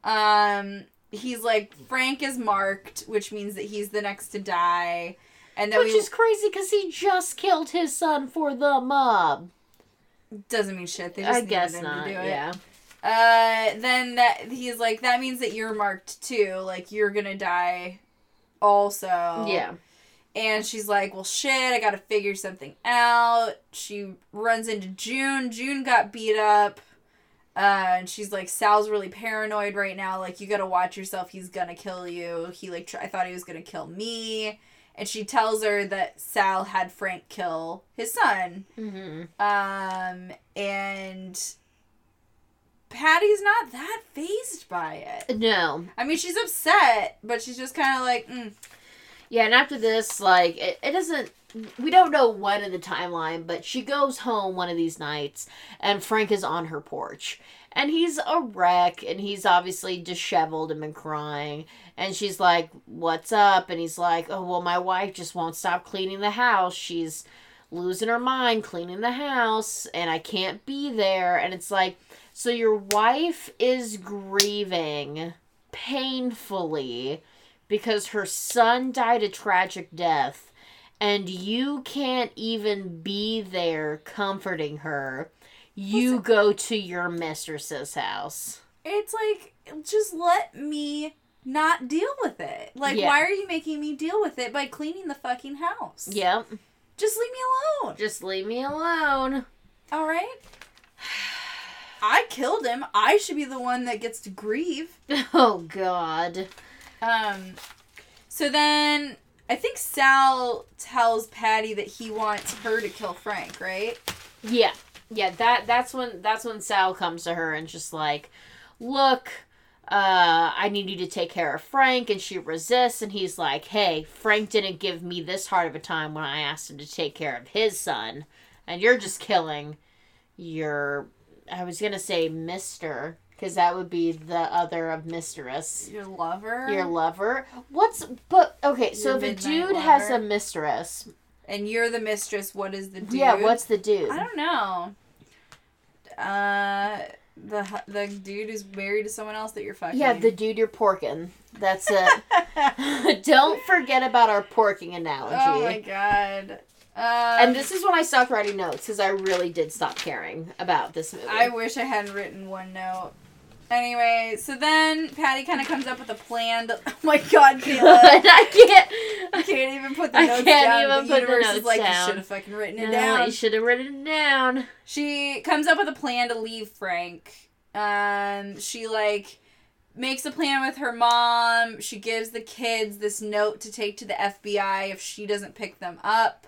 Um, he's like Frank is marked, which means that he's the next to die. And then Which we is crazy because he just killed his son for the mob. doesn't mean shit. They just I guess him not. to do it. Yeah. Uh, then that he's like that means that you're marked too. Like you're gonna die, also. Yeah. And she's like, well, shit, I gotta figure something out. She runs into June. June got beat up. Uh, and she's like, Sal's really paranoid right now. Like, you gotta watch yourself. He's gonna kill you. He, like, tr- I thought he was gonna kill me. And she tells her that Sal had Frank kill his son. hmm Um, and Patty's not that fazed by it. No. I mean, she's upset, but she's just kind of like, mm, Yeah, and after this, like, it, it doesn't. We don't know when in the timeline, but she goes home one of these nights, and Frank is on her porch. And he's a wreck, and he's obviously disheveled and been crying. And she's like, What's up? And he's like, Oh, well, my wife just won't stop cleaning the house. She's losing her mind cleaning the house, and I can't be there. And it's like, So your wife is grieving painfully because her son died a tragic death and you can't even be there comforting her. You go to your mistress's house. it's like, just let me not deal with it. Like, Yeah. why are you making me deal with it by cleaning the fucking house? Yep. Just leave me alone. Just leave me alone. All right? I killed him. I should be the one that gets to grieve. Oh god. Um, so then I think Sal tells Patty that he wants her to kill Frank, right? Yeah. Yeah, that that's when that's when Sal comes to her and just like, "Look, uh I need you to take care of Frank." And she resists and he's like, "Hey, Frank didn't give me this hard of a time when I asked him to take care of his son, and you're just killing your I was going to say mister because that would be the other of mistress. Your lover. Your lover. What's but okay, so if a dude has a mistress, and you're the mistress. What is the dude? yeah, what's the dude? I don't know. Uh, the the dude is married to someone else that you're fucking. Yeah, the dude you're porking. That's it. Don't forget about our porking analogy. oh my god. Um, and this is when I stopped writing notes because I really did stop caring about this movie. I wish I hadn't written one note. Anyway, so then Patty kind of comes up with a plan. To, oh my god, Kayla. I can't. I can't even put the I notes can't down. even the put the universe is like, down. You should have fucking written it No, down. you should have written it down. She comes up with a plan to leave Frank. Um, she like makes a plan with her mom. She gives the kids this note to take to the FBI if she doesn't pick them up.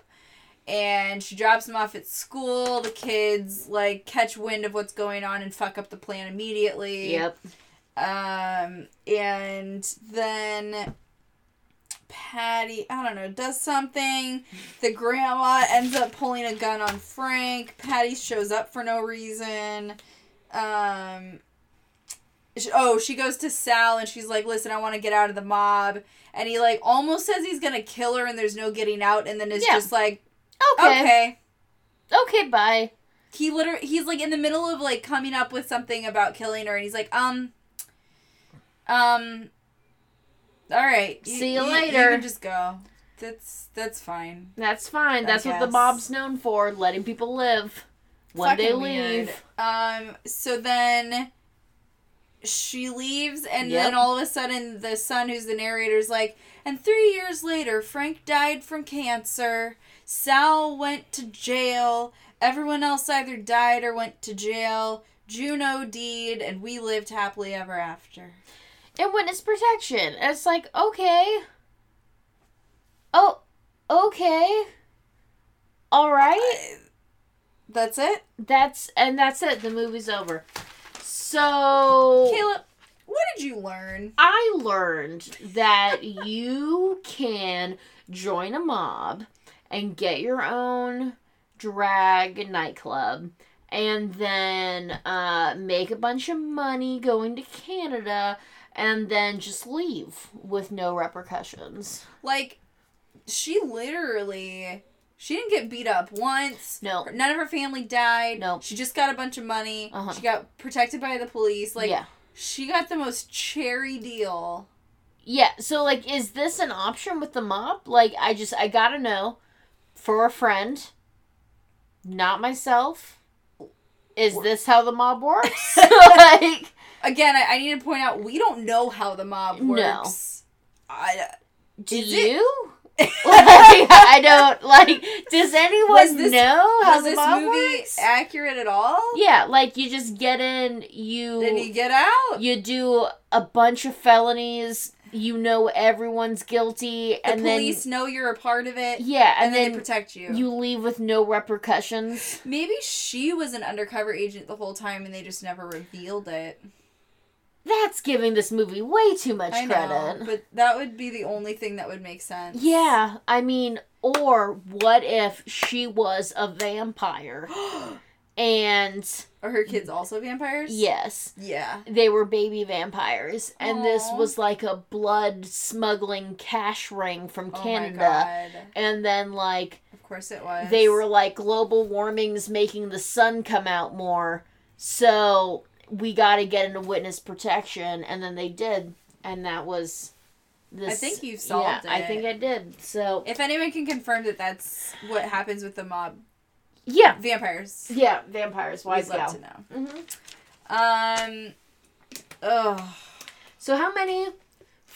And she drops them off at school. The kids like catch wind of what's going on and fuck up the plan immediately. Yep. Um, and then Patty, I don't know, does something. The grandma ends up pulling a gun on Frank. Patty shows up for no reason. Um, oh, she goes to Sal and she's like, "Listen, I want to get out of the mob." And he like almost says he's gonna kill her, and there's no getting out. And then is Yeah. just like, Okay. "Okay." Okay, bye. He literally he's like in the middle of like coming up with something about killing her, and he's like, "Um, um, all right, See you You later." can just go. That's that's fine." That's fine. I That's what the guess. mob's known for, letting people live. Day Fucking leave. weird. Um. So then she leaves, and Yep. then all of a sudden, the son, who's the narrator's like, and three years later, Frank died from cancer. Sal went to jail. Everyone else either died or went to jail. juno OD'd, and we lived happily ever after. And witness protection. And It's like, okay. Oh, okay. All right. Uh, that's it. That's and that's it. The movie's over. So Caleb, what did you learn? I learned that you can join a mob and get your own drag nightclub and then uh, make a bunch of money going to Canada and then just leave with no repercussions. Like, she literally. She didn't get beat up once. No. None of her family died. No. She just got a bunch of money. Uh-huh. She got protected by the police. Like, yeah. she got the most cherry deal. Yeah, so like is this an option with the mob? Like I just I got to know for a friend, not myself. Is this how the mob works? like Again, I, I need to point out we don't know how the mob No. works. I, do Is it- you? like, I don't like does anyone this- know how this movie works? accurate at all? yeah, like you just get in, you Then you get out. you do a bunch of felonies, you know everyone's guilty and the and police know you're a part of it. yeah, And, and, then, then they protect you. you leave with no repercussions. Maybe she was an undercover agent the whole time and they just never revealed it. That's giving this movie way too much I credit. know, but that would be the only thing that would make sense. yeah, I mean, or what if she was a vampire and Are her kids also vampires? yes, Yeah. they were baby vampires and this was like a blood smuggling cash ring from Oh Canada. my god. And then like Of course it was. they were like global warming's making the sun come out more. So we got to get into witness protection and then they did and that was this I think you solved yeah, I think I did. So If anyone can confirm that that's what happens with the mob yeah. vampires, Yeah, vampires we'd wise love gal. to know. hmm Um. Ugh. So how many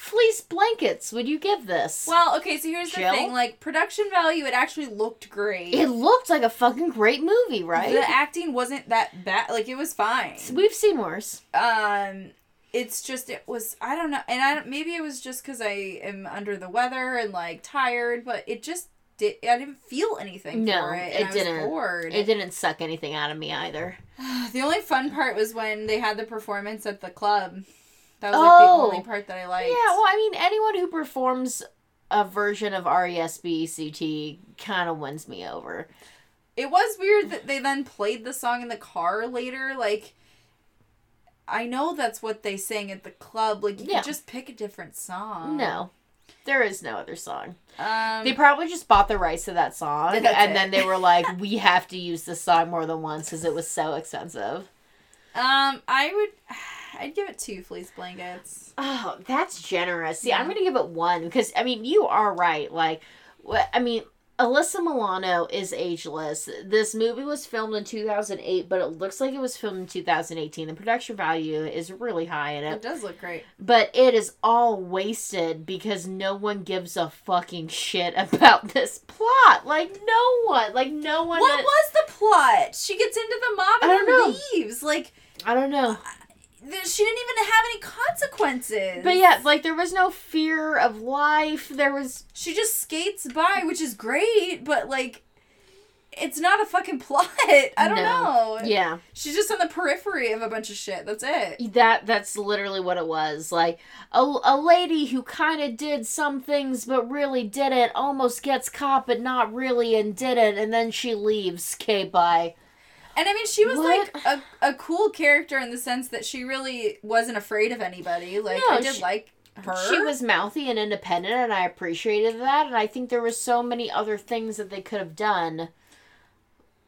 fleece blankets would you give this? Well, okay. So here's the thing: like production value, it actually looked great. it looked like a fucking great movie, right? The acting wasn't that bad. Like it was fine. We've seen worse. Um, it's just it was I don't know, and I don't, maybe it was just because I am under the weather and like tired, but it just did. I didn't feel anything No, for it. it didn't. bored. It didn't suck anything out of me either. the only fun part was when they had the performance at the club. That was like the Oh. only part that I liked. Yeah, well, I mean, anyone who performs a version of R.E.S.P.E.C.T. kind of wins me over. It was weird that they then played the song in the car later. Like, I know that's what they sang at the club. Like, you Yeah. could just pick a different song. No, there is no other song. Um, They probably just bought the rights to that song, and it. then they were like, "We have to use this song more than once because it was so expensive." um, I would, I'd give it two fleece blankets. Oh, that's generous. See, I'm gonna give it one because I mean, you are right. Like, I mean, Alyssa Milano is ageless. This movie was filmed in 2008, but it looks like it was filmed in 2018. The production value is really high in It it, does look great. but it is all wasted because no one gives a fucking shit about this plot. Like, no one. Like, no one. What was the plot? She gets into the mob and then know. leaves. Like, I don't know. th- she didn't even have any consequences. But yeah, like there was no fear of life. There was she just skates by, which is great. But like, it's not a fucking plot. I don't No. know. Yeah. She's just on the periphery of a bunch of shit. That's it. That that's literally what it was. Like a, a lady who kind of did some things but really didn't, almost gets caught but not really and didn't, and then she leaves. Okay, bye. And I mean, she was What? like a, a cool character in the sense that she really wasn't afraid of anybody. Like No, I did she- like her. She was mouthy and independent, and I appreciated that. And I think there was so many other things that they could have done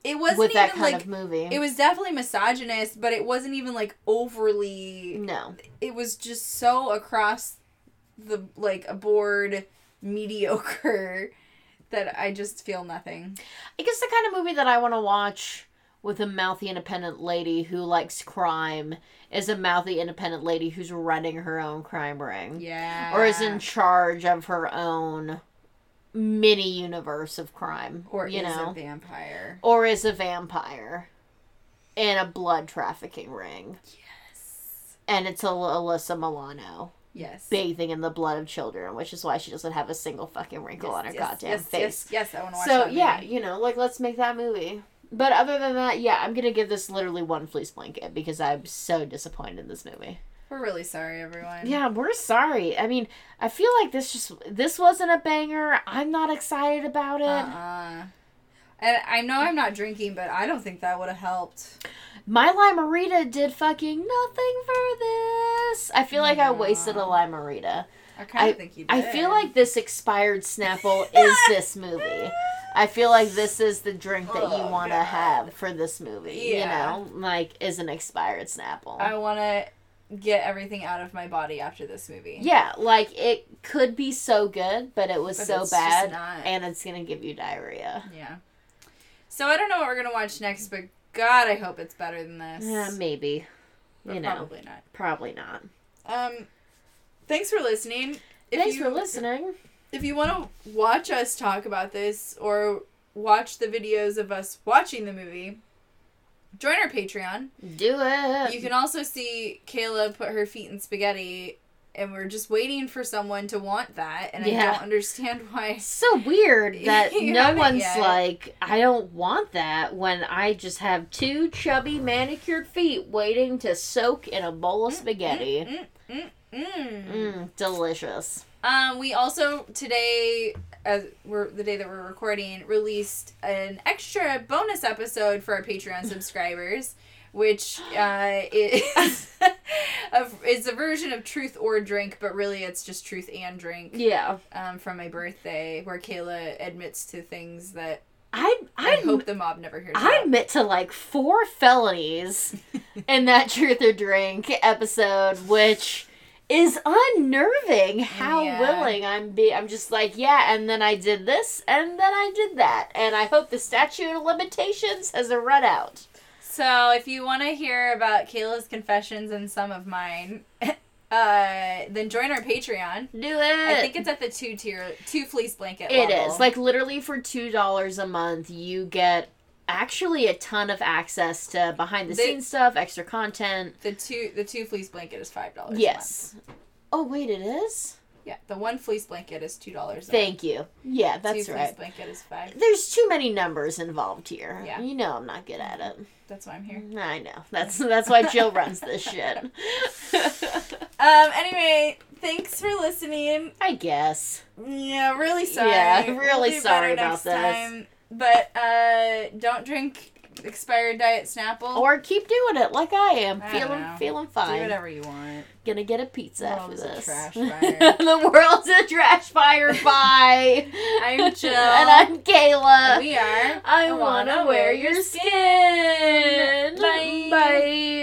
It wasn't with that even kind like. of movie. It was definitely misogynist, but it wasn't even like overly. no. It was just so across the like a board mediocre that I just feel nothing. I guess the kind of movie that I want to watch with a mouthy independent lady who likes crime is a mouthy independent lady who's running her own crime ring. Yeah. Or is in charge of her own mini universe of crime. or you is know. a vampire. or is a vampire in a blood trafficking ring. Yes. And it's Al- Alyssa Milano Yes. bathing in the blood of children, which is why she doesn't have a single fucking wrinkle on her yes, goddamn yes, face. Yes, yes, I want to watch So yeah, movie. you know, like let's make that movie. But other than that, yeah, I'm gonna give this literally one fleece blanket because I'm so disappointed in this movie. We're really sorry, everyone. Yeah, we're sorry. I mean, I feel like this just this wasn't a banger. I'm not excited about it. Uh-uh. And I know I'm not drinking, but I don't think that would have helped. My Lime-A-Rita did fucking nothing for this. I feel like I wasted a Lime-A-Rita. I kind of think you did. I feel like this expired Snapple is this movie. I feel like this is the drink that you Oh, want to have for this movie. Yeah. You know, like is an expired Snapple. I want to get everything out of my body after this movie. yeah, like it could be so good, but it was But so bad, not. and it's gonna give you diarrhea. Yeah. So I don't know what we're gonna watch next, but God, I hope it's better than this. Uh, maybe, But you know, probably not. probably not. Um, thanks for listening. If Thanks you, for listening. If you want to watch us talk about this or watch the videos of us watching the movie, join our Patreon. Do it. You can also see Kayla put her feet in spaghetti, and we're just waiting for someone to want that, and I don't understand why. It's so weird that no one's yet. like, I don't want that when I just have two chubby manicured feet waiting to soak in a bowl of spaghetti. Mm, mm, mm. Mmm, delicious. Um, we also today, as we're the day that we're recording, released an extra bonus episode for our Patreon subscribers, which uh, is a, is a version of Truth or Drink, but really it's just Truth and Drink. Yeah. Um, from my birthday, where Kayla admits to things that I I, I hope the mob never hears. I about. admit to like four felonies in that truth or drink episode, which is unnerving how Yeah. willing I'm be I'm just like, yeah, and then I did this and then I did that. And I hope the statute of limitations has a run out. So if you want to hear about Kayla's confessions and some of mine, uh, then join our Patreon. Do it. I think it's at the two tier, two fleece blanket. It level. is. Like literally for two dollars a month you get actually a ton of access to behind the scenes stuff, extra content. the two the two fleece blanket is five dollars. Yes. Oh wait, it is? Yeah, the one fleece blanket is two dollars. Thank you. Yeah, Two that's fleece right. blanket is five. There's too many numbers involved here. Yeah. You know I'm not good at it. That's why I'm here. I know. That's that's why Jill runs this shit. Um. Anyway, thanks for listening. I guess. Yeah, really sorry. Yeah, We'll really sorry about this. Time. But uh, don't drink expired diet Snapple. Or keep doing it like I am. I feeling know. feeling do fine. whatever you want. Gonna get a pizza The after this. trash fire. the world's a trash fire. Bye. I'm Jill. and I'm Kayla. We are. I wanna wear your skin. Bye. Bye.